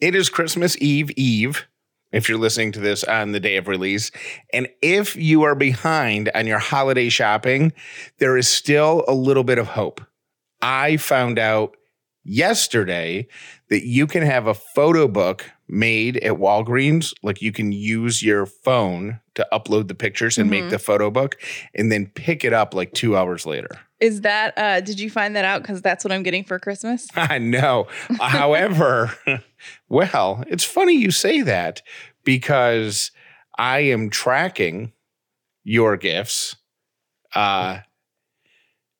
It is Christmas Eve Eve. If you're listening to this on the day of release, and if you are behind on your holiday shopping, there is still a little bit of hope. I found out yesterday that you can have a photo book made at Walgreens. Like you can use your phone to upload the pictures and make Mhm. the photo book and then pick it up like two hours later. Is that uh did you find that out cuz that's what I'm getting for Christmas? I know. However, well, it's funny you say that because I am tracking your gifts. Uh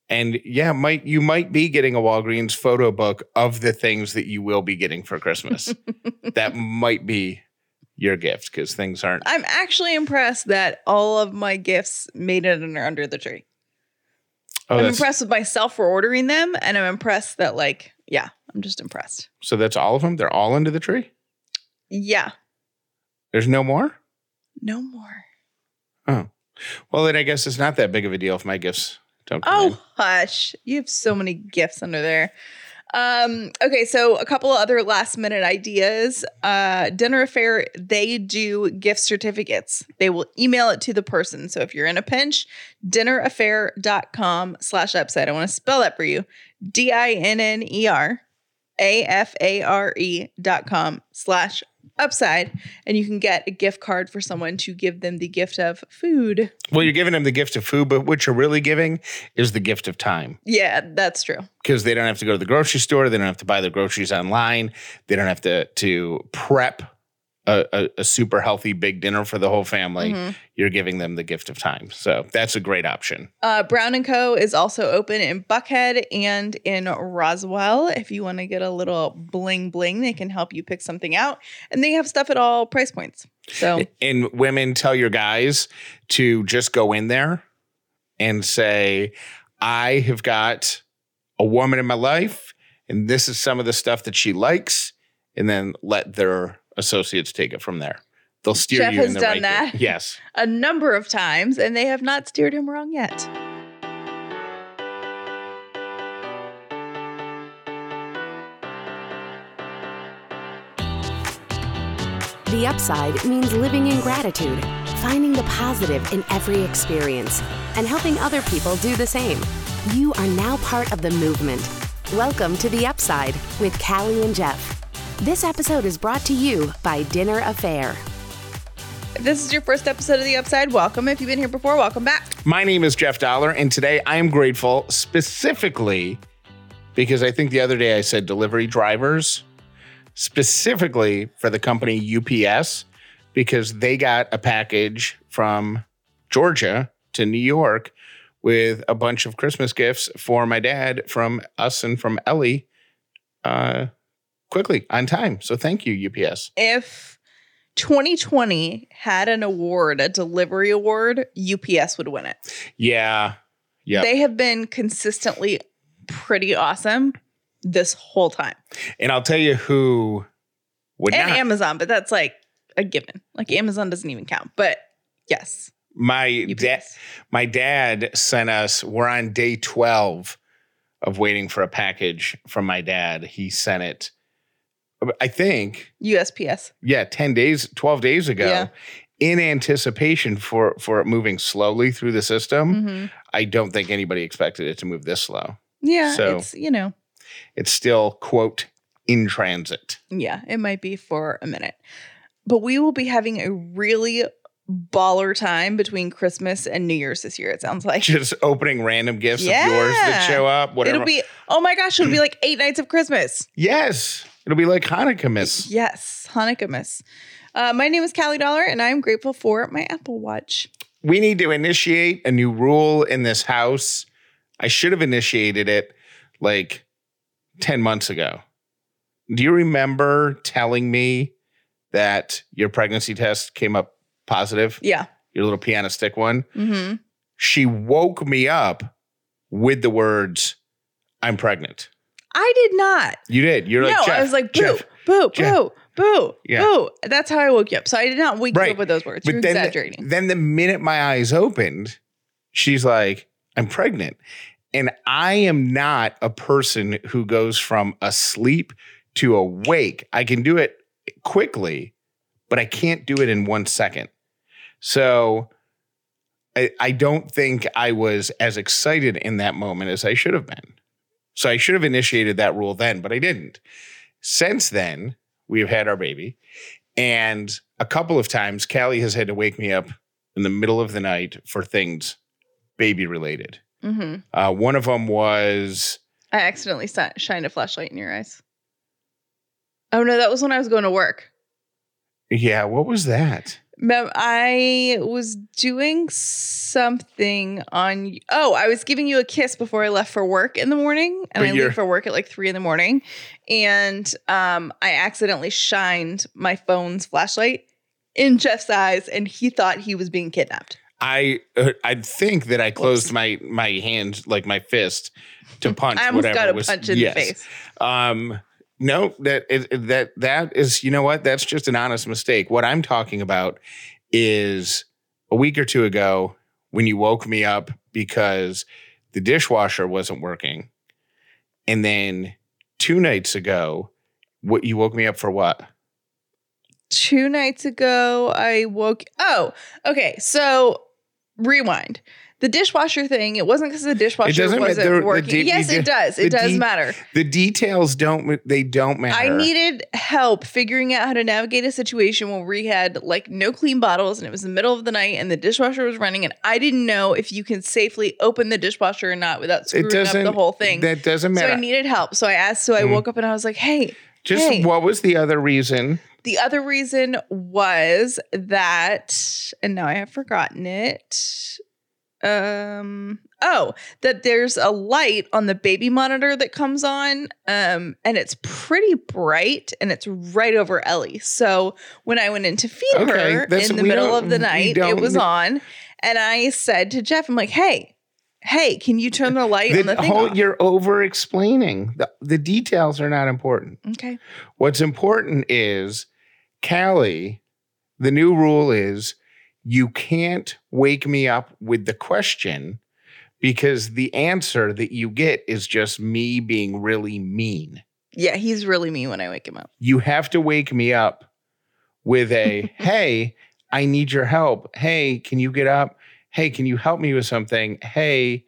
and yeah, might you might be getting a Walgreens photo book of the things that you will be getting for Christmas. that might be your gift because things aren't I'm actually impressed that all of my gifts made it under, under the tree. Oh, I'm impressed with myself for ordering them and I'm impressed that like yeah, I'm just impressed. so that's all of them. They're all under the tree. Yeah, There's no more. no more. Oh, well then I guess it's not that big of a deal if my gifts don't. Come oh, in. Oh, hush. You have so many gifts under there. Um, okay, so a couple of other last minute ideas. Uh, Dinner A'Fare, they do gift certificates. They will email it to the person. So if you're in a pinch, dinnerafare.com slash upside. I want to spell that for you. D-I-N-N-E-R A-F-A-R-E dot com slash upside. And you can get a gift card for someone to give them the gift of food. Well, you're giving them the gift of food, but what you're really giving is the gift of time Yeah, that's true. because they don't have to go to the grocery store. They don't have to buy their groceries online. They don't have to to prep a, a, a super healthy big dinner for the whole family. Mhm. You're giving them the gift of time. So that's a great option. Uh, Brown and Co. is also open in Buckhead and in Roswell. If you want to get a little bling bling, they can help you pick something out, and they have stuff at all price points. So And women, tell your guys to just go in there and say, I have got a woman in my life, and this is some of the stuff that she likes, and then let their associates take it from there. They'll steer Jeff you in has done right that. di- Yes. a number of times, and they have not steered him wrong yet. The upside means living in gratitude, finding the positive in every experience, and helping other people do the same. You are now part of the movement. Welcome to The Upside with Callie and Jeff. This episode is brought to you by Dinner A'Fare. If this is your first episode of The Upside, welcome. If you've been here before, welcome back. My name is Jeff Dollar, and today I am grateful specifically because I think the other day I said delivery drivers, specifically for the company UPS, because they got a package from Georgia to New York with a bunch of Christmas gifts for my dad from us and from Ellie uh, quickly on time. So thank you, UPS. If 2020 had an award, a delivery award, UPS would win it. Yeah. Yeah. They have been consistently pretty awesome this whole time. and I'll tell you who would and not. Amazon, but that's like a given. Like Amazon doesn't even count. But yes, my dad my dad sent us we're on day 12 of waiting for a package from my dad he sent it i think USPS. yeah 10 days 12 days ago Yeah. in anticipation for for it moving slowly through the system hmm i don't think anybody expected it to move this slow Yeah, So- it's you know, it's still quote in transit yeah, it might be for a minute, but we will be having a really baller time between Christmas and New Year's this year. It sounds like just opening random gifts of yours that show up whatever it'll be. Oh my gosh, it'll be like eight nights of Christmas. yes it'll be like hanukkah miss Yes, Hanukkah miss. Uh, my name is Callie Dollar, and I'm grateful for my Apple Watch. we need to initiate a new rule in this house. I should have initiated it like 10 months ago. Do you remember telling me that your pregnancy test came up positive? Yeah. Your little piano stick one? hmm She woke me up with the words, I'm pregnant. I did not. You did. You're like, no, Jeff, I was like, boo, Jeff. boo, Jeff. boo, boo, Yeah. boo. That's how I woke you up. So I did not wake you up with those words. You're then, exaggerating. then the minute my eyes opened, she's like, I'm pregnant. And I am not a person who goes from asleep to awake. I can do it quickly, but I can't do it in one second. So I, I don't think I was as excited in that moment as I should have been. So I should have initiated that rule then, but I didn't. Since then, we have had our baby. And a couple of times, Callie has had to wake me up in the middle of the night for things baby related. hmm Uh, one of them was I accidentally shined a flashlight in your eyes. Oh no, that was when I was going to work. yeah, what was that? I was doing something on. Oh, I was giving you a kiss before I left for work in the morning, and But I leave for work at like three in the morning, and um, I accidentally shined my phone's flashlight in Jeff's eyes, and he thought he was being kidnapped. I uh, I think that I closed Whoops. my my hand like my fist to punch I almost whatever got a was punch in yes. the face. Um, no, that that that is you know what? That's just an honest mistake. What I'm talking about is a week or two ago when you woke me up because the dishwasher wasn't working, and then two nights ago, what you woke me up for? What? two nights ago i woke oh okay so rewind the dishwasher thing it wasn't because the dishwasher wasn't the- the working de- yes it does it does de- matter The details don't they don't matter. i needed help figuring out how to navigate a situation where we had like no clean bottles and it was the middle of the night and the dishwasher was running and i didn't know if you can safely open the dishwasher or not without it screwing up the whole thing That doesn't matter. so i needed help so i asked so i Mhm. woke up and i was like hey Just hey. what was the other reason? The other reason was that, and now I have forgotten it. Um, oh, that there's a light on the baby monitor that comes on, um, and it's pretty bright, and it's right over Ellie. So when I went in to feed Okay, her in the middle of the night, it was on, and I said to Jeff, "I'm like, hey." Hey, can you turn the light on the The thing whole, off? you're over explaining. The, the details are not important. Okay. What's important is Callie, the new rule is you can't wake me up with the question because the answer that you get is just me being really mean. Yeah, he's really mean when I wake him up. You have to wake me up with a hey, I need your help. Hey, can you get up? Hey, can you help me with something? Hey,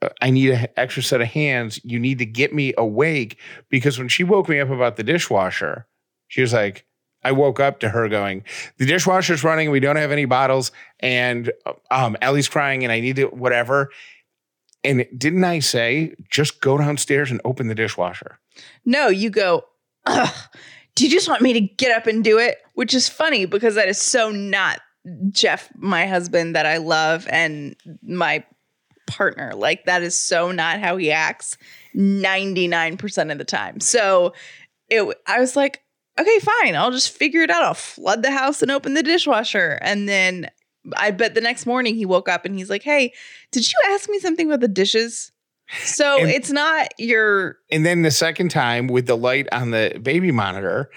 uh, I need an extra set of hands. You need to get me awake because when she woke me up about the dishwasher, she was like, I woke up to her going, the dishwasher's running. We don't have any bottles. And um, Ellie's crying and I need to, whatever. And didn't I say, just go downstairs and open the dishwasher? No, you go, Ugh, do you just want me to get up and do it? Which is funny because that is so not Jeff, my husband that I love and my partner. Like that is so not how he acts 99% of the time. So it I was like, okay, fine. I'll just figure it out. I'll flood the house and open the dishwasher. And then I bet the next morning he woke up and he's like, hey, did you ask me something about the dishes? So And- it's not your And then the second time with the light on the baby monitor,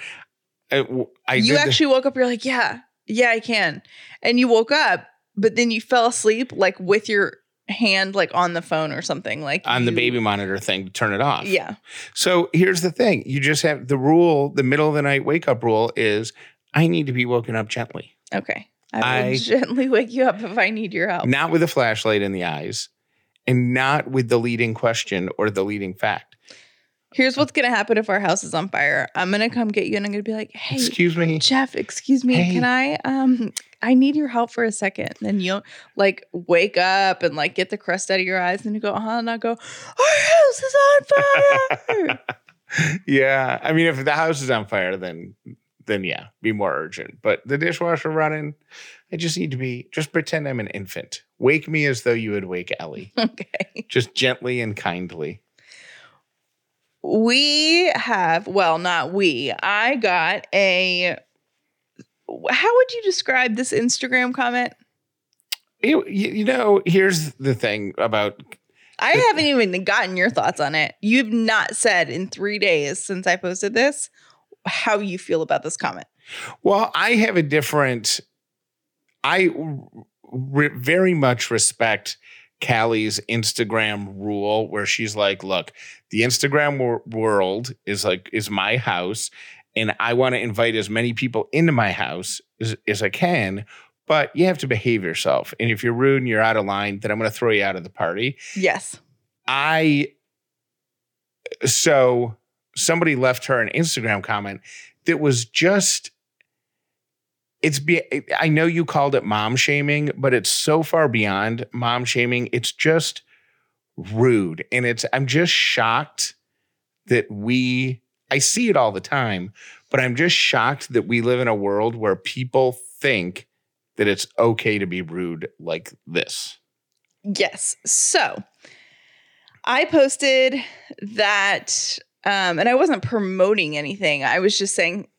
uh, I, I you did the- actually woke up you're like yeah yeah i can and you woke up but then you fell asleep like with your hand like on the phone or something like on the baby monitor thing to turn it off. yeah So here's the thing: you just have the rule. The middle of the night wake up rule is I need to be woken up gently, okay i will I- gently wake you up if i need your help not with a flashlight in the eyes, and not with the leading question or the leading fact. Here's what's gonna happen if our house is on fire i'm gonna come get you and i'm gonna be like hey Excuse me. jeff excuse me Hey. can i um i need your help for a second then you'll like wake up and like get the crust out of your eyes and you go uh-huh and i go our house is on fire yeah, I mean, if the house is on fire, then then yeah, be more urgent. But the dishwasher running, I just need to be. Just pretend I'm an infant. Wake me as though you would wake Ellie, okay just gently and kindly. We have well not we i got a how would you describe this instagram comment You, you know, here's the thing about i haven't even gotten your thoughts on it you've not said in three days since i posted this how you feel about this comment Well, I have a different. I re- very much respect Callie's Instagram rule, where she's like, "Look, the Instagram wor- world is like is my house, and I want to invite as many people into my house as, as I can. But you have to behave yourself. And if you're rude and you're out of line, then I'm going to throw you out of the party. Yes. I so somebody left her an Instagram comment that was just it's be I know you called it mom shaming, but it's so far beyond mom shaming. It's just rude. And it's I'm just shocked that we I see it all the time, but I'm just shocked that we live in a world where people think that it's okay to be rude like this. Yes. So I posted that, um, and I wasn't promoting anything. I was just saying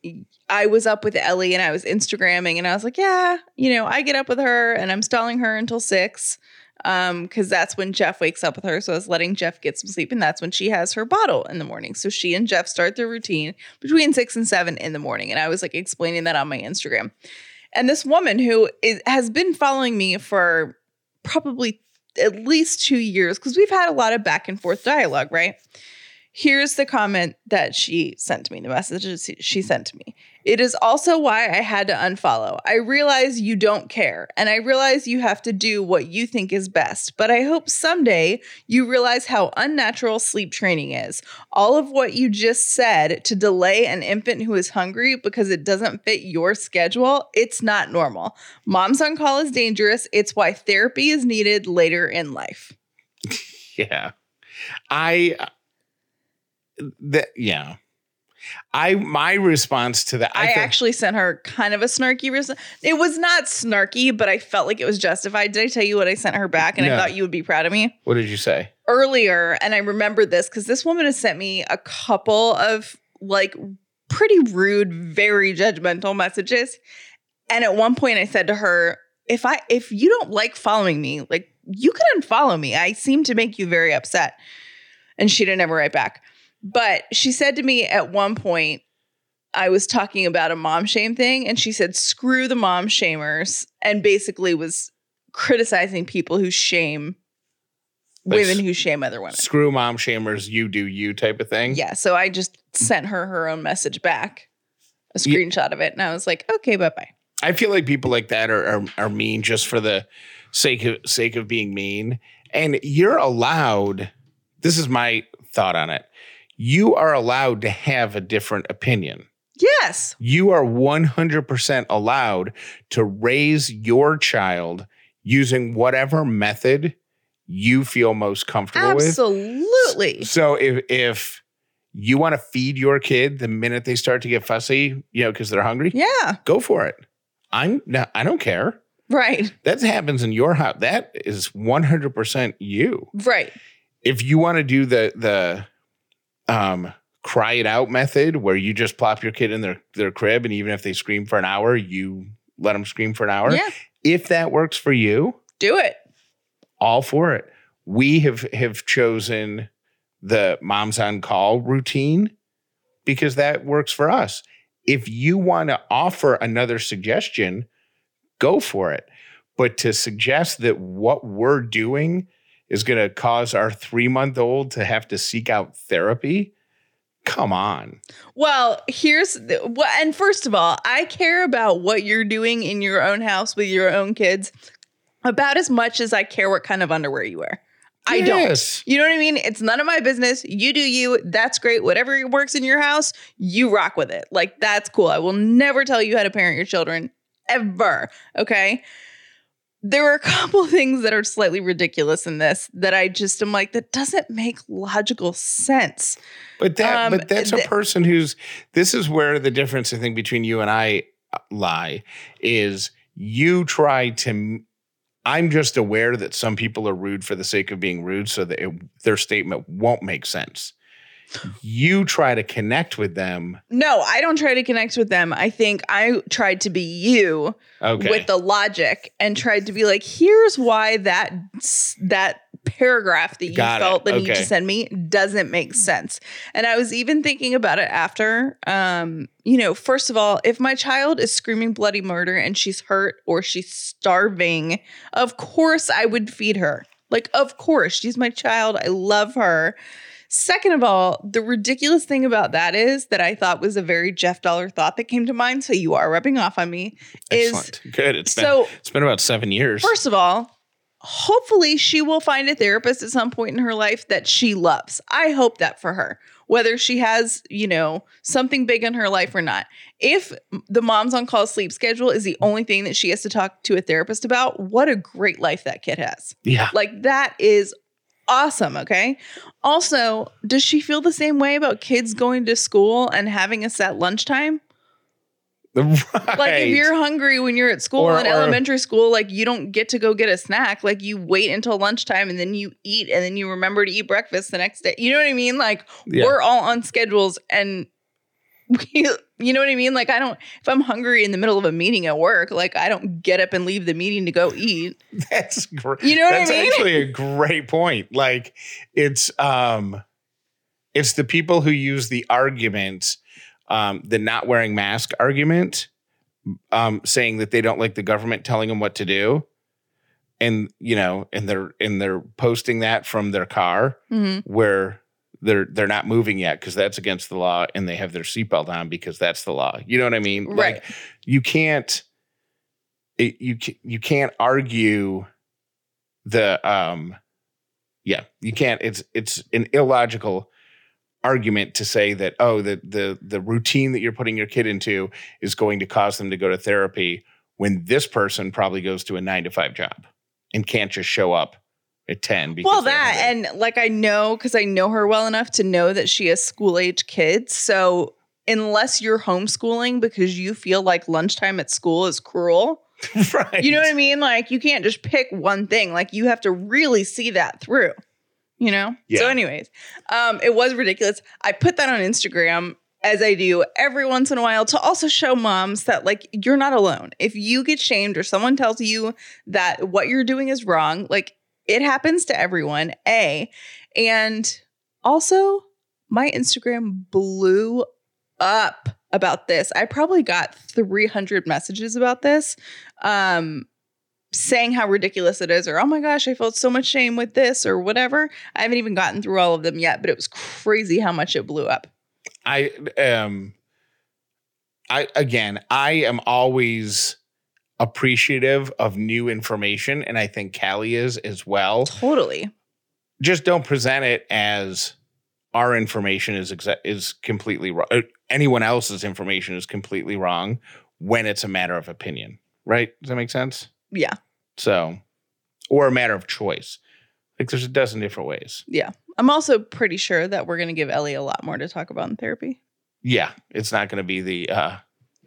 I was up with Ellie and I was Instagramming, and I was like, yeah, you know, I get up with her and I'm stalling her until six. Um because that's when jeff wakes up with her. So i was letting jeff get some sleep and that's when she has her bottle in the morning. So she and jeff start their routine between six and seven in the morning. And i was like explaining that on my instagram. And this woman who is, has been following me for probably at least two years because we've had a lot of back and forth dialogue right? Here's the comment that she sent to me, the message she sent to me. It is also why I had to unfollow. I realize you don't care, and I realize you have to do what you think is best, but I hope someday you realize how unnatural sleep training is. All of what you just said to delay an infant who is hungry because it doesn't fit your schedule, it's not normal. Mom's on call is dangerous. It's why therapy is needed later in life. yeah. I uh, that yeah. I my response to that. I, I actually sent her kind of a snarky response. It was not snarky, but I felt like it was justified. Did I tell you what I sent her back? And no. I thought you would be proud of me. What did you say earlier? And I remember this because this woman has sent me a couple of like pretty rude, very judgmental messages. And at one point, I said to her, "If I if you don't like following me, like you can unfollow me. I seem to make you very upset." And she didn't ever write back. But she said to me at one point, I was talking about a mom shame thing, and she said, screw the mom shamers, and basically was criticizing people who shame like, women who shame other women. Screw mom shamers, you do you type of thing. Yeah. So I just sent her her own message back, a screenshot yeah. of it, and I was like, okay, bye bye. I feel like people like that are, are are mean just for the sake of sake of being mean, and you're allowed. This is my thought on it you are allowed to have a different opinion. Yes. You are 100% allowed to raise your child using whatever method you feel most comfortable Absolutely. with. Absolutely. So if if you want to feed your kid the minute they start to get fussy, you know, because they're hungry, yeah, go for it. I'm not, I don't care. Right. That happens in your house. That is 100% you. Right. If you want to do the the um, cry it out method where you just plop your kid in their, their crib and even if they scream for an hour, you let them scream for an hour. Yeah. If that works for you, do it. All for it. We have have chosen the moms on call routine because that works for us. If you want to offer another suggestion, go for it. But to suggest that what we're doing is going to cause our three month old to have to seek out therapy. Come on. Well, here's what, and first of all, I care about what you're doing in your own house with your own kids about as much as I care what kind of underwear you wear. I yes. don't. You know what I mean? It's none of my business. You do you. That's great. Whatever works in your house, you rock with it. Like, that's cool. I will never tell you how to parent your children ever. Okay there are a couple things that are slightly ridiculous in this that I just am like, that doesn't make logical sense. But that, um, but that's th- a person who's. This is where the difference I think between you and I uh, lie is you try to. I'm just aware that some people are rude for the sake of being rude, so that it, their statement won't make sense you try to connect with them. No, I don't try to connect with them. I think I tried to be you okay. with the logic and tried to be like, here's why that that paragraph that you Got felt it. the okay. need to send me doesn't make sense. And I was even thinking about it after. Um, you know, first of all, if my child is screaming bloody murder and she's hurt or she's starving, of course I would feed her. Like, of course, she's my child. I love her. Second of all, the ridiculous thing about that is that I thought was a very Jeff Dollar thought that came to mind. So you are rubbing off on me. Is Excellent. Good. It's so been it's been about seven years. First of all, hopefully she will find a therapist at some point in her life that she loves. I hope that for her, whether she has, you know, something big in her life or not. If the mom's on call sleep schedule is the only thing that she has to talk to a therapist about, what a great life that kid has. yeah. Like that is awesome, okay? Also, does she feel the same way about kids going to school and having a set lunchtime? Right. Like if you're hungry when you're at school Or- in or- elementary school, like you don't get to go get a snack. Like you wait until lunchtime and then you eat and then you remember to eat breakfast the next day. You know what I mean? Like Yeah. we're all on schedules and we, you know what I mean? Like I don't if I'm hungry in the middle of a meeting at work, like I don't get up and leave the meeting to go eat. That's great. You know what I mean? That's actually a great point. Like it's um it's the people who use the argument, um, the not wearing mask argument, um, saying that they don't like the government telling them what to do. And you know, and they're and they're posting that from their car Mhm. where they're they're not moving yet because that's against the law and they have their seatbelt on because that's the law. You know what I mean? Right. Like you can't it, you you can't argue the um yeah you can't it's it's an illogical argument to say that oh the the the routine that you're putting your kid into is going to cause them to go to therapy when this person probably goes to a 9 to 5 job and can't just show up at 10 because Well, that and like I know because I know her well enough to know that she has school age kids. So unless you're homeschooling because you feel like lunchtime at school is cruel, right you know what I mean? Like you can't just pick one thing. Like you have to really see that through. You know? yeah. So, anyways, um, it was ridiculous. I put that on Instagram as I do every once in a while to also show moms that like you're not alone. If you get shamed or someone tells you that what you're doing is wrong, like it happens to everyone. A. And also, my Instagram blew up about this. I probably got 300 messages about this. Um saying how ridiculous it is or oh my gosh i felt so much shame with this or whatever i haven't even gotten through all of them yet but it was crazy how much it blew up I um I again, I am always appreciative of new information and I think Callie is as well. totally Just don't present it as our information is exa- is completely wrong. uh, Anyone else's information is completely wrong when it's a matter of opinion, right? Does that make sense? yeah So, or a matter of choice. Like there's a dozen different ways. yeah i'm also pretty sure that we're going to give ellie a lot more to talk about in therapy Yeah, it's not going to be the uh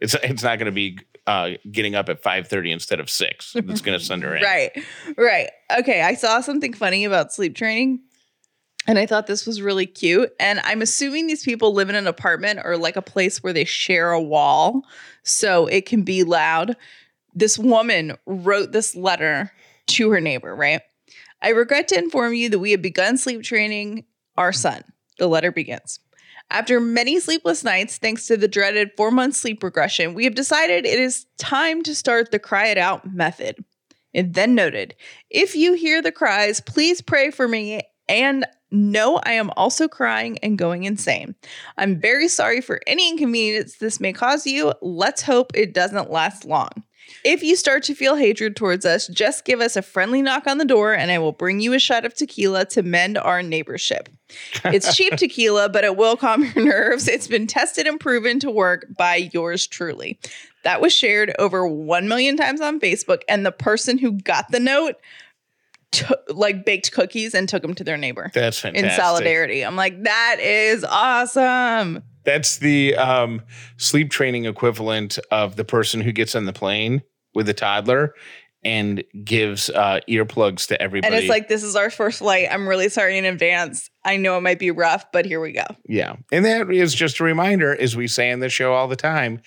it's it's not going to be uh getting up at 5:30 instead of 6. That's going to send her in. right right okay i saw something funny about sleep training and i thought this was really cute and i'm assuming these people live in an apartment or like a place where they share a wall so it can be loud this woman wrote this letter to her neighbor right I regret to inform you that we have begun sleep training our son. The letter begins. After many sleepless nights, thanks to the dreaded four month sleep regression, we have decided it is time to start the cry it out method. It then noted, if you hear the cries, please pray for me and know I am also crying and going insane. I'm very sorry for any inconvenience this may cause you. Let's hope it doesn't last long. If you start to feel hatred towards us, just give us a friendly knock on the door and I will bring you a shot of tequila to mend our neighborship. It's cheap tequila, but it will calm your nerves. It's been tested and proven to work by yours truly. That was shared over 1 million times on Facebook, and the person who got the note took like baked cookies and took them to their neighbor That's fantastic. in solidarity. I'm like, that is awesome. That's the um sleep training equivalent of the person who gets on the plane with a toddler and gives uh earplugs to everybody. And it's like, this is our first flight. I'm really sorry in advance. I know it might be rough, but here we go. Yeah. And that is just a reminder, as we say in the show all the time,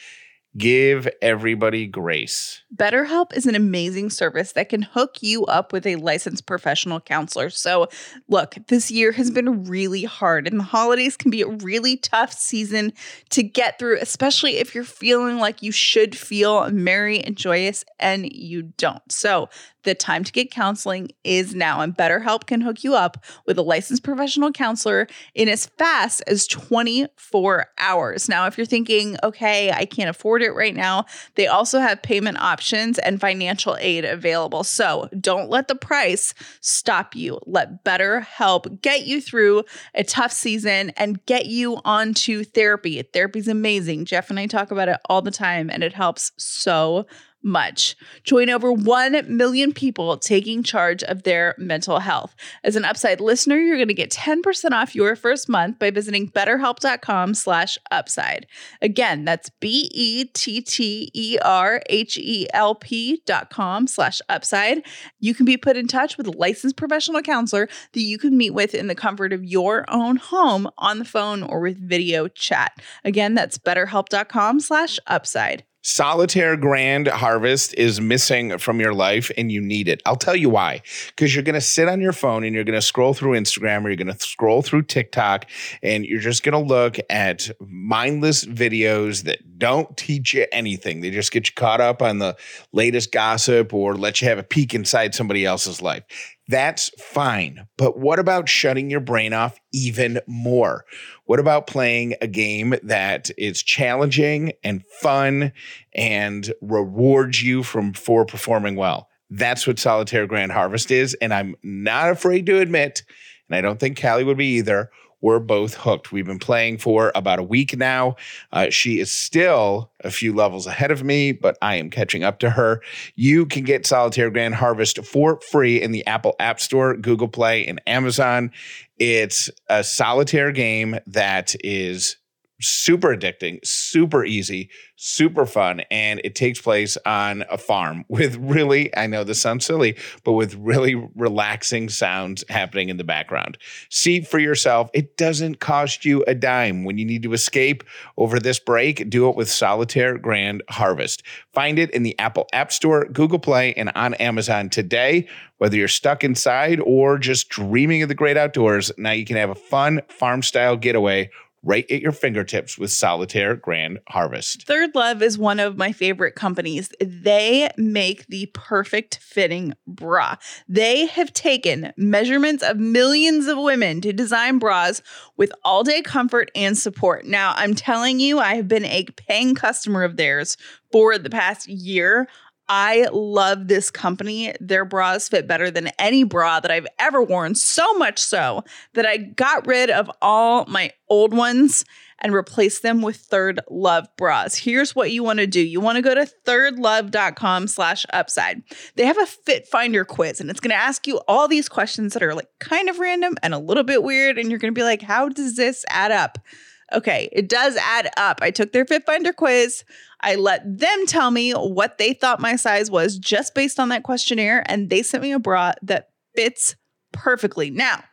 Give everybody grace. BetterHelp is an amazing service that can hook you up with a licensed professional counselor. So, look, this year has been really hard, and the holidays can be a really tough season to get through, especially if you're feeling like you should feel merry and joyous and you don't. So, the time to get counseling is now, and BetterHelp can hook you up with a licensed professional counselor in as fast as 24 hours. Now, if you're thinking, okay, I can't afford it right now, they also have payment options and financial aid available. So don't let the price stop you. Let BetterHelp get you through a tough season and get you onto therapy. Therapy's amazing. Jeff and I talk about it all the time, and it helps so much. Join over 1 million people taking charge of their mental health. As an Upside listener, you're going to get 10% off your first month by visiting betterhelp.com slash upside. Again, that's B-E-T-T-E-R-H-E-L-P dot com slash upside. You can be put in touch with a licensed professional counselor that you can meet with in the comfort of your own home on the phone or with video chat. Again, that's betterhelp.com slash upside. Solitaire Grand Harvest is missing from your life and you need it. I'll tell you why. Because you're going to sit on your phone and you're going to scroll through Instagram or you're going to scroll through TikTok and you're just going to look at mindless videos that don't teach you anything. They just get you caught up on the latest gossip or let you have a peek inside somebody else's life. That's fine. But what about shutting your brain off even more? What about playing a game that is challenging and fun and rewards you from for performing well? That's what Solitaire Grand Harvest is. And I'm not afraid to admit, and I don't think Callie would be either, we're both hooked. We've been playing for about a week now. Uh, she is still a few levels ahead of me, but I am catching up to her. You can get Solitaire Grand Harvest for free in the Apple App Store, Google Play, and Amazon. It's a solitaire game that is super addicting, super easy, super fun, and it takes place on a farm with really, I know this sounds silly, but with really relaxing sounds happening in the background. See for yourself, it doesn't cost you a dime. When you need to escape over this break, do it with Solitaire Grand Harvest. Find it in the Apple App Store, Google Play, and on Amazon today. Whether you're stuck inside or just dreaming of the great outdoors, now you can have a fun farm style getaway right at your fingertips with Solitaire Grand Harvest. Third Love is one of my favorite companies. They make the perfect fitting bra. They have taken measurements of millions of women to design bras with all day comfort and support. Now, I'm telling you, I have been a paying customer of theirs for the past year. I love this company. Their bras fit better than any bra that I've ever worn, so much so that I got rid of all my old ones and replaced them with Third Love bras. Here's what you want to do. You want to go to thirdlove.com slash upside. They have a fit finder quiz and it's going to ask you all these questions that are like kind of random and a little bit weird. And you're going to be like, how does this add up? Okay, it does add up. I took their Fit Finder quiz. I let them tell me what they thought my size was just based on that questionnaire, and they sent me a bra that fits perfectly. Now,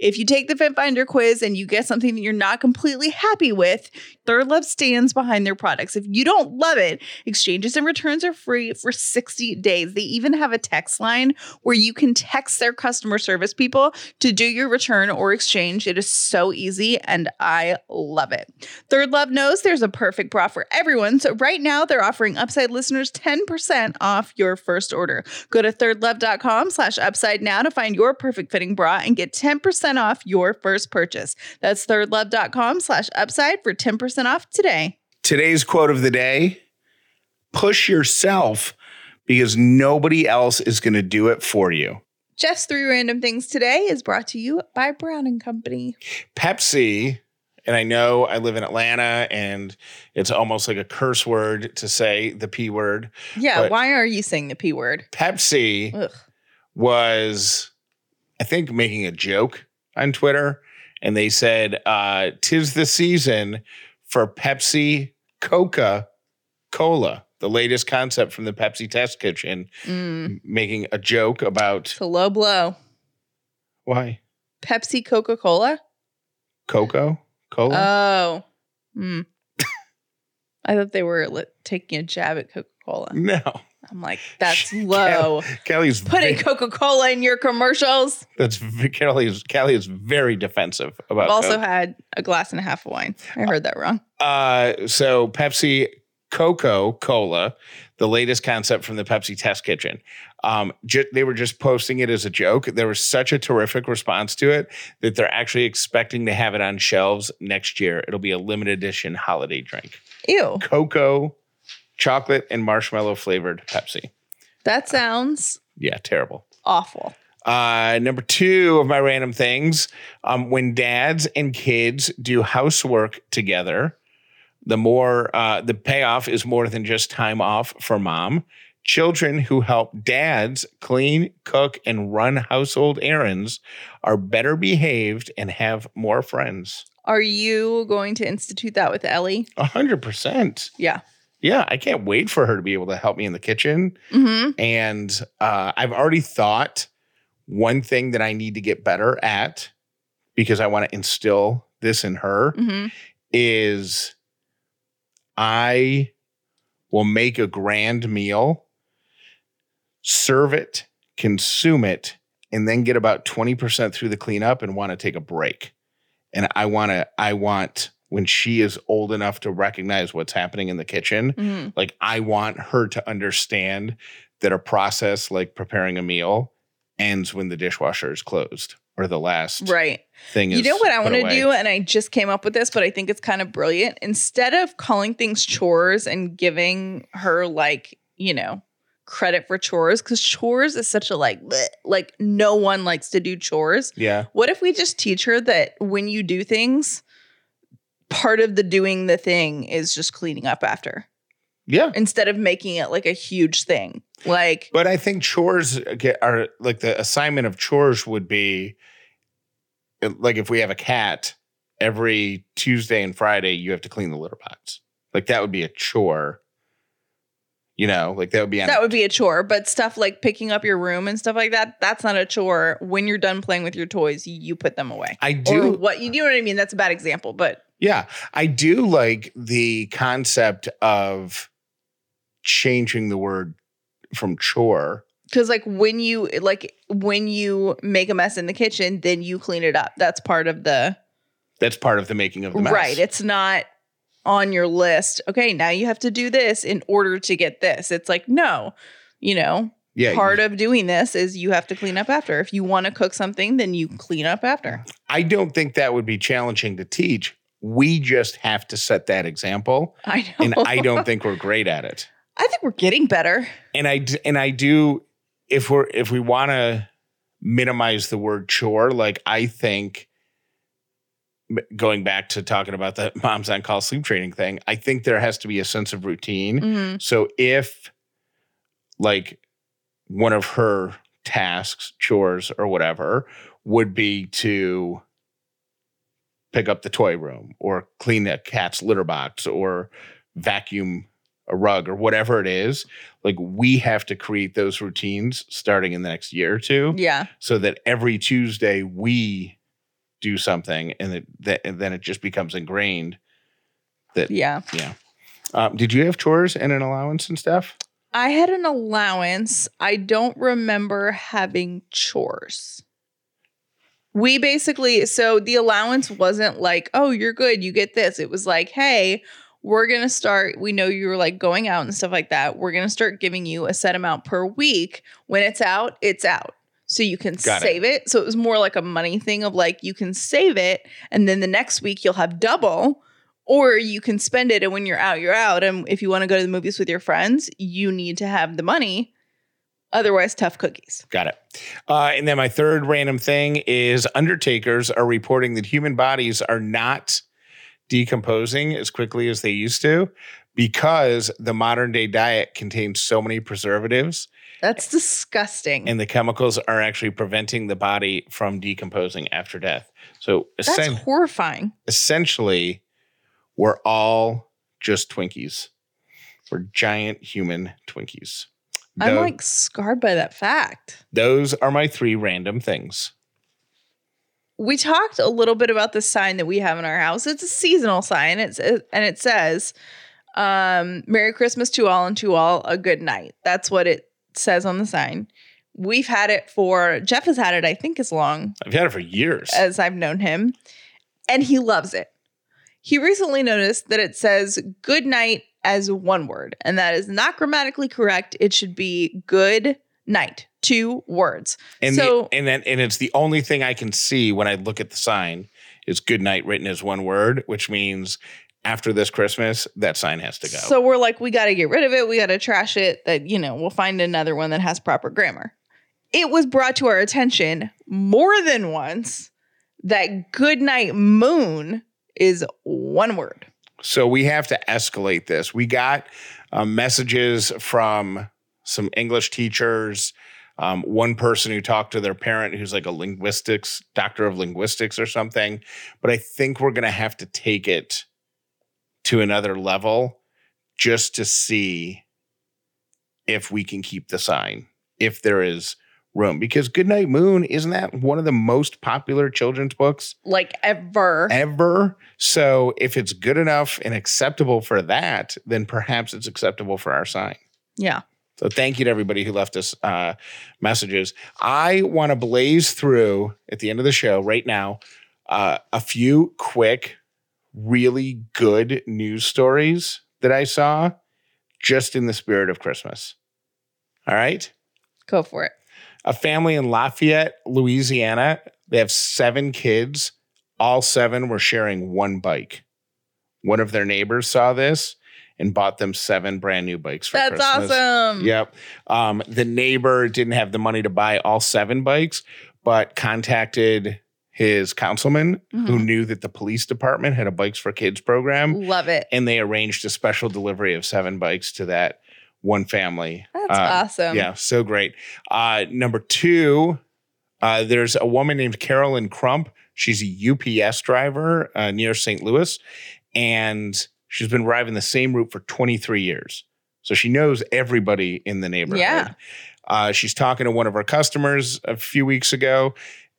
if you take the Fit Finder quiz and you get something that you're not completely happy with, Third Love stands behind their products. If you don't love it, exchanges and returns are free for 60 days. They even have a text line where you can text their customer service people to do your return or exchange. It is so easy and I love it. Third Love knows there's a perfect bra for everyone. So right now they're offering Upside listeners 10% off your first order. Go to thirdlove.com slash upside now to find your perfect fitting bra and get 10% off your first purchase. That's thirdlove.com slash upside for 10% off today. Today's quote of the day push yourself because nobody else is going to do it for you. Jeff's three random things today is brought to you by Brown and Company. Pepsi, and I know I live in Atlanta and it's almost like a curse word to say the P word. Yeah, why are you saying the P word? Pepsi Ugh. was, I think, making a joke on Twitter. And they said, uh, Tis the season for Pepsi Coca Cola, the latest concept from the Pepsi Test Kitchen, Mm, making a joke about it's a low blow. why Pepsi Coca Cola? Coco Cola. Oh. Mm. I thought they were taking a jab at Coca Cola. No. I'm like, that's low. Callie's Putting ve- Coca Cola in your commercials. that's Callie is Callie is very defensive about I've also Coke. had a glass and a half of wine. I heard that wrong. Uh, so Pepsi Coco Cola, the latest concept from the Pepsi Test Kitchen. Um, ju- they were just posting it as a joke. There was such a terrific response to it that they're actually expecting to have it on shelves next year. It'll be a limited edition holiday drink. Ew. Cocoa, chocolate, and marshmallow flavored Pepsi. That sounds Yeah, terrible. awful. Uh, number two of my random things um, when dads and kids do housework together, the more uh, the payoff is more than just time off for mom. Children who help dads clean, cook, and run household errands are better behaved and have more friends. Are you going to institute that with Ellie? A hundred percent. Yeah. Yeah, I can't wait for her to be able to help me in the kitchen. Mm-hmm. And uh, I've already thought one thing that I need to get better at because I want to instill this in her Mm-hmm. is I will make a grand meal, serve it, consume it, and then get about 20% through the cleanup and want to take a break. And I want to, I want when she is old enough to recognize what's happening in the kitchen, Mm-hmm. like I want her to understand that a process like preparing a meal ends when the dishwasher is closed or the last Right. thing is You know what I want to do? And I just came up with this, but I think it's kind of brilliant. Instead of calling things chores and giving her like, you know, credit for chores, because chores is such a like, bleh, like no one likes to do chores. Yeah. What if we just teach her that when you do things, part of the doing the thing is just cleaning up after Yeah. instead of making it like a huge thing? Like, But I think chores get are like the assignment of chores would be like if we have a cat, every Tuesday and Friday you have to clean the litter box. Like that would be a chore. You know, like that would be on that would be a chore, but stuff like picking up your room and stuff like that, that's not a chore. When you're done playing with your toys, you put them away. I Or do what you know what I mean? That's a bad example, but Yeah, I do like the concept of changing the word from chore. because like when you like when you make a mess in the kitchen, then you clean it up. That's part of the That's part of the making of the mess. right. It's not on your list. Okay, now you have to do this in order to get this. It's like no, you know, yeah, part of doing this is you have to clean up after. If you want to cook something, then you clean up after. I don't think that would be challenging to teach. We just have to set that example, I know. and I don't think we're great at it. I think we're getting better. And I and I do if we're if we want to minimize the word chore, like I think going back to talking about the moms on call sleep training thing, I think there has to be a sense of routine. Mhm. So if like one of her tasks, chores or whatever would be to pick up the toy room or clean a cat's litter box or vacuum a rug or whatever it is, like we have to create those routines starting in the next year or two Yeah. so that every Tuesday we do something and that, that and then it just becomes ingrained. That yeah. Yeah. Um, did you have chores and an allowance and stuff? I had an allowance. I don't remember having chores. We basically, so the allowance wasn't like, oh, you're good, you get this. It was like, hey, we're going to start. We know you were like going out and stuff like that. We're going to start giving you a set amount per week. When it's out, it's out. So you can Got it. save it. So it was more like a money thing of like, you can save it. And then the next week you'll have double or you can spend it and when you're out you're out and if you want to go to the movies with your friends you need to have the money otherwise tough cookies Got it. Uh, and then my third random thing is undertakers are reporting that human bodies are not decomposing as quickly as they used to because the modern day diet contains so many preservatives that's disgusting and the chemicals are actually preventing the body from decomposing after death. So that's essen- horrifying essentially, we're all just Twinkies. We're giant human Twinkies. i'm Tho- like scarred by that fact those are my three random things. we talked a little bit about the sign that we have in our house it's a seasonal sign it's and it says Um, Merry Christmas to all and to all a good night. That's what it says on the sign. We've had it for Jeff has had it, I think, as long I've had it for years. as I've known him, and he loves it. He recently noticed that it says good night as one word, and that is not grammatically correct. It should be good night, two words. and so the, and then and it's the only thing I can see when I look at the sign is good night written as one word, which means after this Christmas, that sign has to go. So we're like, we got to get rid of it. We got to trash it. That, you know, we'll find another one that has proper grammar. It was brought to our attention more than once that good night moon is one word. So we have to escalate this. We got uh, messages from some English teachers, um, one person who talked to their parent who's like a linguistics doctor of linguistics or something. But I think we're going to have to take it to another level just to see if we can keep the sign, if there is room. Because Goodnight Moon, isn't that one of the most popular children's books? Like ever. ever. So if it's good enough and acceptable for that, then perhaps it's acceptable for our sign. yeah. So thank you to everybody who left us uh, messages. I want to blaze through at the end of the show right now uh, a few quick, really good news stories that I saw just in the spirit of Christmas. All right. Go for it. A family in Lafayette, Louisiana, they have seven kids. All seven were sharing one bike. One of their neighbors saw this and bought them seven brand new bikes for That's Christmas. awesome. Yep. Um, the neighbor didn't have the money to buy all seven bikes, but contacted his councilman who Mhm. knew that the police department had a Bikes for Kids program, Love it. and they arranged a special delivery of seven bikes to that one family. That's Uh, awesome. Yeah, so great. Uh, number two, uh, there's a woman named Carolyn Crump. She's a UPS driver uh, near St. Louis, and she's been driving the same route for 23 years. So she knows everybody in the neighborhood. Yeah. Uh, she's talking to one of her customers a few weeks ago,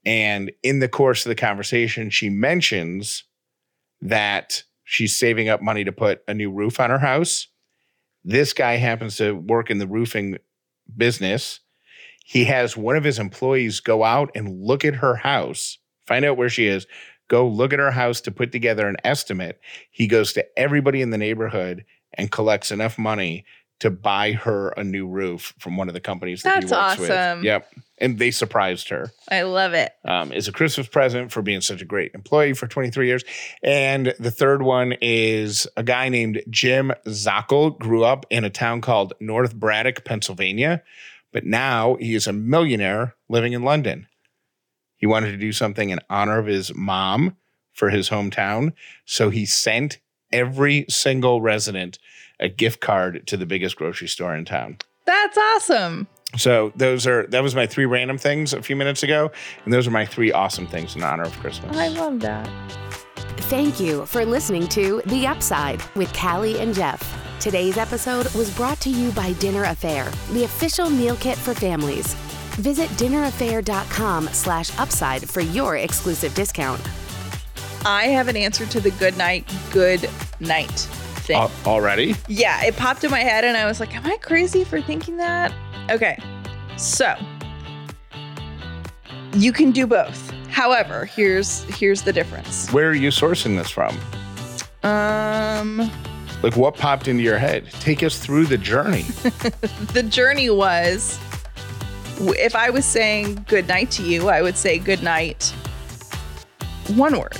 and in the course of the conversation, she mentions that she's saving up money to put a new roof on her house. This guy happens to work in the roofing business. He has one of his employees go out and look at her house, find out where she is, go look at her house to put together an estimate. He goes to everybody in the neighborhood and collects enough money to buy her a new roof from one of the companies that That's he works awesome. with. Yep. And they surprised her I love it. um, is a Christmas present for being such a great employee for 23 years. And the third one is a guy named Jim Zockel grew up in a town called North Braddock, Pennsylvania, but now he is a millionaire living in London. He wanted to do something in honor of his mom for his hometown. So he sent every single resident a gift card to the biggest grocery store in town. That's awesome. So those are that was my three random things a few minutes ago, and those are my three awesome things in honor of Christmas. I love that. Thank you for listening to The Upside with Callie and Jeff. Today's episode was brought to you by Dinner A'Fare, the official meal kit for families. Visit dinnerafare.com slash upside for your exclusive discount. I have an answer to the good night, good night thing. Al- already? Yeah, it popped in my head and I was like, am I crazy for thinking that? Okay. So, you can do both. However, here's here's the difference. Where are you sourcing this from? Um Like what popped into your head? Take us through the journey. the journey was if I was saying good night to you, I would say good night one word.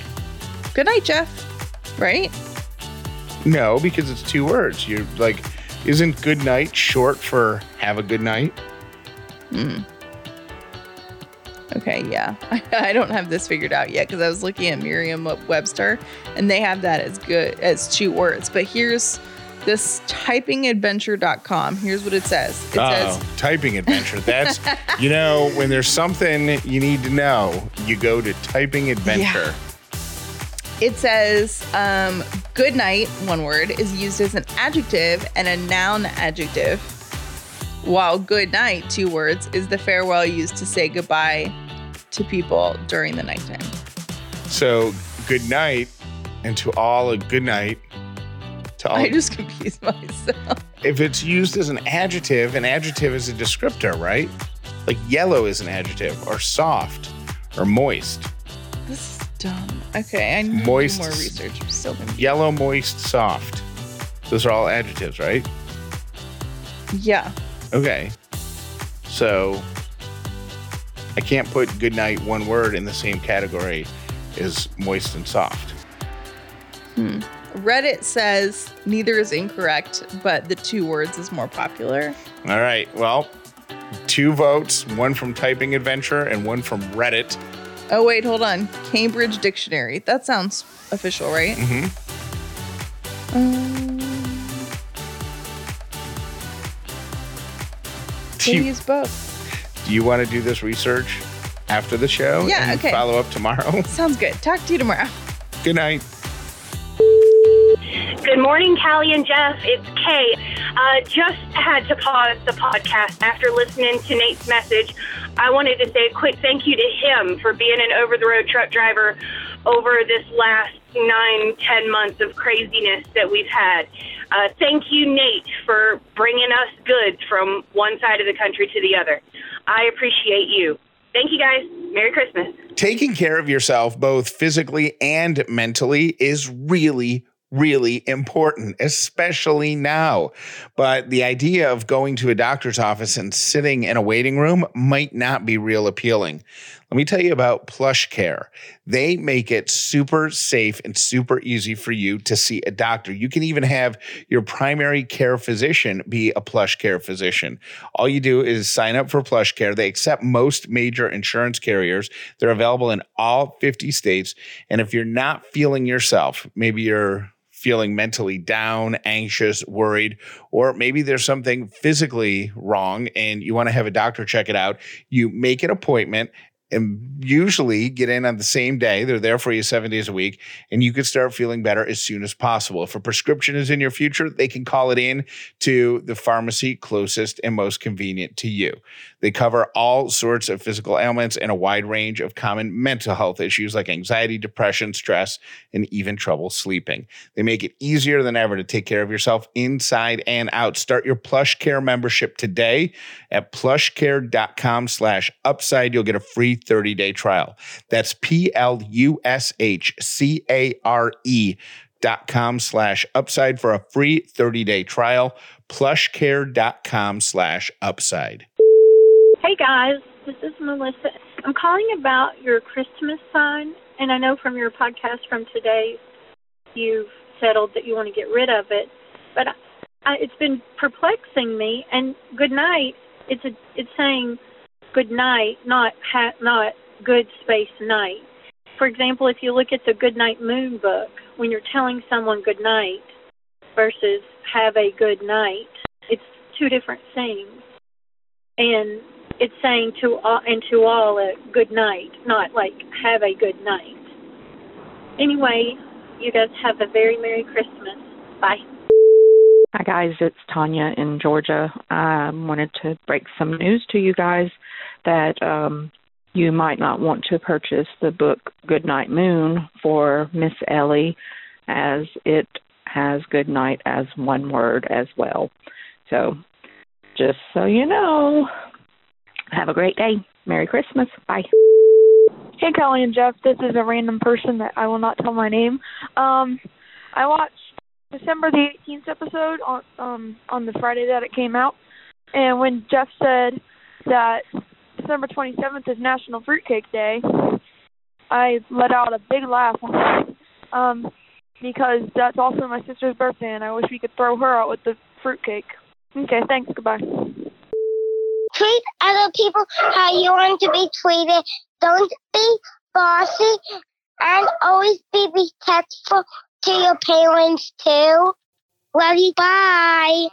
Good night, Jeff. Right? No, because it's two words. You're like, isn't good night short for have a good night? Hmm. Okay, yeah. I, don't have this figured out yet because I was looking at Merriam Webster and they have that as good as two words. But here's this typingadventure.com. Here's what it says. It oh, says typing adventure. That's you know, when there's something you need to know, you go to typing adventure. It says um, good night, one word, is used as an adjective and a noun adjective. While good night, two words, is the farewell used to say goodbye to people during the nighttime. So good night, and to all a good night. to all I just confused myself. if it's used as an adjective, an adjective is a descriptor, right? Like yellow is an adjective, or soft, or moist. This is dumb. Okay, I need Moist. more research. I'm still. Yellow, moist, soft. Those are all adjectives, right? Yeah. Okay. So I can't put good night one word in the same category as moist and soft. Hmm. Reddit says neither is incorrect, but the two words is more popular. All right. Well, two votes, one from Typing Adventure and one from Reddit. Oh, wait, hold on. Cambridge Dictionary. That sounds official, right? Mm-hmm. Um, Do you, both. do you want to do this research after the show? Yeah, and okay. Follow up tomorrow. Sounds good. Talk to you tomorrow. Good night. Good morning, Callie and Jeff. It's Kay. Uh, just had to pause the podcast after listening to Nate's message. I wanted to say a quick thank you to him for being an over the road truck driver over this last nine, ten months of craziness that we've had. Uh, thank you, Nate, for bringing us goods from one side of the country to the other. I appreciate you. Thank you, guys. Merry Christmas. Taking care of yourself, both physically and mentally, is really, really important, especially now. But the idea of going to a doctor's office and sitting in a waiting room might not be real appealing. Let me tell you about PlushCare. They make it super safe and super easy for you to see a doctor. You can even have your primary care physician be a PlushCare physician. All you do is sign up for PlushCare. They accept most major insurance carriers. They're available in all 50 states. And if you're not feeling yourself, maybe you're feeling mentally down, anxious, worried, or maybe there's something physically wrong and you want to have a doctor check it out, you make an appointment and usually get in on the same day. They're there for you seven days a week, and you can start feeling better as soon as possible. If a prescription is in your future, they can call it in to the pharmacy closest and most convenient to you. They cover all sorts of physical ailments and a wide range of common mental health issues like anxiety, depression, stress, and even trouble sleeping. They make it easier than ever to take care of yourself inside and out. Start your plush care membership today at plushcare.com slash upside. You'll get a free 30-day trial. That's P-L-U-S-H-C-A-R-E dot com slash upside for a free 30-day trial. Plushcare.com slash upside. Hey guys, this is Melissa. I'm calling about your Christmas sign, and I know from your podcast from today you've settled that you want to get rid of it, but I, it's been perplexing me. And good night, it's a it's saying good night, not ha, not good space night. For example, if you look at the Good Night Moon book, when you're telling someone good night versus have a good night, it's two different things. And it's saying to all and to all a good night, not like have a good night. Anyway, you guys have a very Merry Christmas. Bye. Hi, guys. It's Tanya in Georgia. I wanted to break some news to you guys that um, you might not want to purchase the book Goodnight Moon for Miss Ellie, as it has goodnight as one word as well. So, just so you know, have a great day. Merry Christmas. Bye. Hey, Kelly and Jeff. This is a random person that I will not tell my name. Um, I watched December the 18th episode on um on the Friday that it came out, and when Jeff said that December 27th is National Fruitcake Day, I let out a big laugh. Um, because that's also my sister's birthday, and I wish we could throw her out with the fruitcake. Okay, thanks. Goodbye. treat other people how you want to be treated. Don't be bossy and always be respectful to your parents too. Love you. Bye.